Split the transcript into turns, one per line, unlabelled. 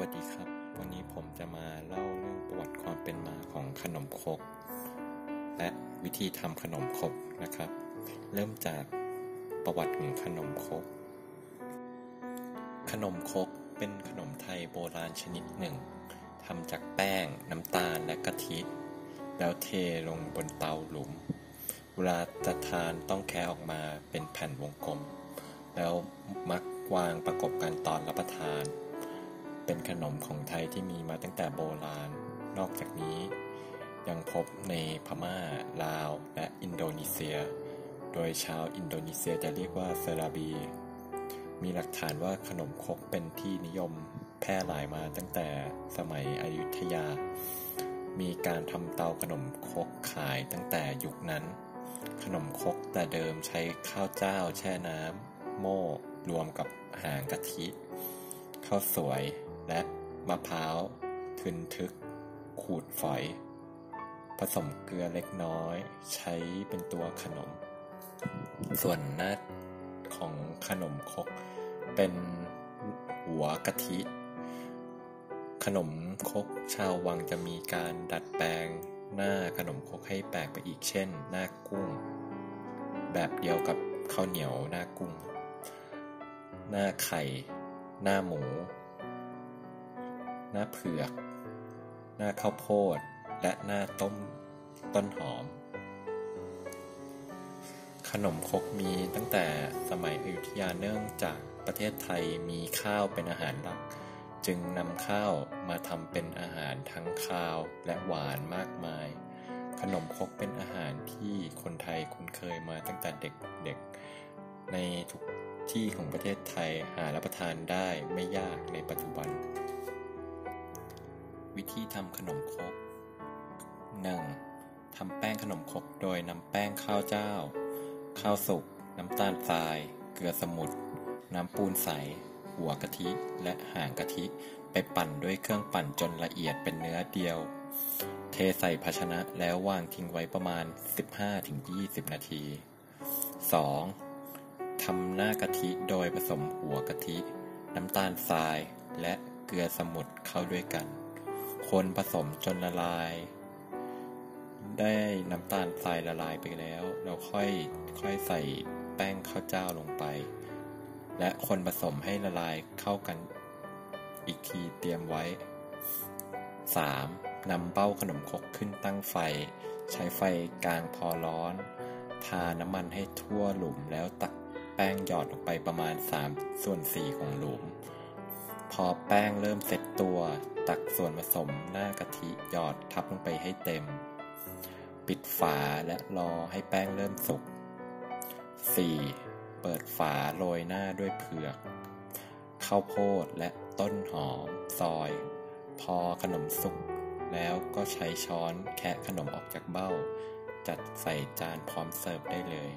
วัสดีครับ วันนี้ผมจะมาเล่าเรื่องประวัติความเป็นมาของขนมครก และวิธีทำขนมครกนะครับ เริ่มจากประวัติของขนมครก ขนมครกเป็นขนมไทยโบราณชนิดหนึ่งทำจากแป้ง น้ำตาลและกะทิ แล้วเทลงบนเตาหลุม เวลาจะทานต้องแคะออกมาเป็นแผ่นวงกลม แล้วมักวางประกบกันตอนรับประทาน เป็นขนมของไทยที่มีมาตั้งแต่โบราณ นอกจากนี้ ยังพบในพม่า ลาว และอินโดนีเซีย โดยชาวอินโดนีเซียจะเรียกว่าเซราบี มีหลักฐานว่าขนมครกเป็นที่นิยมแพร่หลายมาตั้งแต่สมัยอยุธยา มีการทำเตาขนมครกขายตั้งแต่ยุคนั้น ขนมครกแต่เดิมใช้ข้าวเจ้าแช่น้ำโม่รวมกับหางกะทิข้าวสวย และมะพร้าวทึนทึก ขูดฝอย ผสมเกลือเล็กน้อย ใช้เป็นตัวขนม ส่วนหน้าของขนมครกเป็นหัวกะทิ ขนมครกชาววังจะมีการดัดแปลงหน้าขนมครกให้แปลกไปอีกเช่น หน้ากุ้ง แบบเดียวกับข้าวเหนียวหน้ากุ้ง หน้าไข่ หน้าหมู หน้าเผือก หน้าข้าวโพด และหน้าต้มต้นหอม ขนมครกมีตั้งแต่สมัยอยุธยาเนื่องจากประเทศไทยมีข้าวเป็นอาหารหลัก จึงนำข้าวมาทำเป็นอาหารทั้งข้าวและหวานมากมาย ขนมครกเป็นอาหารที่คนไทยคุ้นเคยมาตั้งแต่เด็กๆ ในทุกที่ของประเทศไทยหารับประทานได้ไม่ยากในปัจจุบัน วิธีทำขนมครก 1. ทำแป้งขนมครกโดยนำแป้งข้าวเจ้า ข้าวสุก น้ำตาลทราย เกลือสมุนน้ำปูนใส หัวกะทิ และหางกะทิ ไปปั่นด้วยเครื่องปั่นจนละเอียดเป็นเนื้อเดียว เทใส่ภาชนะแล้ววางทิ้งไว้ประมาณ 15-20 นาที 2. ทำหน้ากะทิโดยผสมหัวกะทิ น้ำตาลทราย และเกลือสมุนเข้าด้วยกัน คนผสมจนละลาย ได้น้ำตาลทรายละลายไปแล้ว เราค่อยค่อยใส่แป้งข้าวเจ้าลงไป และคนผสมให้ละลายเข้ากันอีกทีเตรียมไว้ 3. นำเบ้าขนมครกขึ้นตั้งไฟ ใช้ไฟกลางพอร้อน ทาน้ำมันให้ทั่วหลุมแล้วตักแป้งหยอดลงไปประมาณ 3 ส่วน 4 ของหลุม พอแป้งเริ่มเซ็ตตัว ตักส่วนผสมหน้ากะทิหยอดทับลงไปให้เต็ม ปิดฝาและรอให้แป้งเริ่มสุก 4. เปิดฝาโรยหน้าด้วยเผือกข้าวโพดและต้นหอมซอย พอขนมสุกแล้วก็ใช้ช้อนแคะขนมออกจากเบ้า จัดใส่จานพร้อมเสิร์ฟได้เลย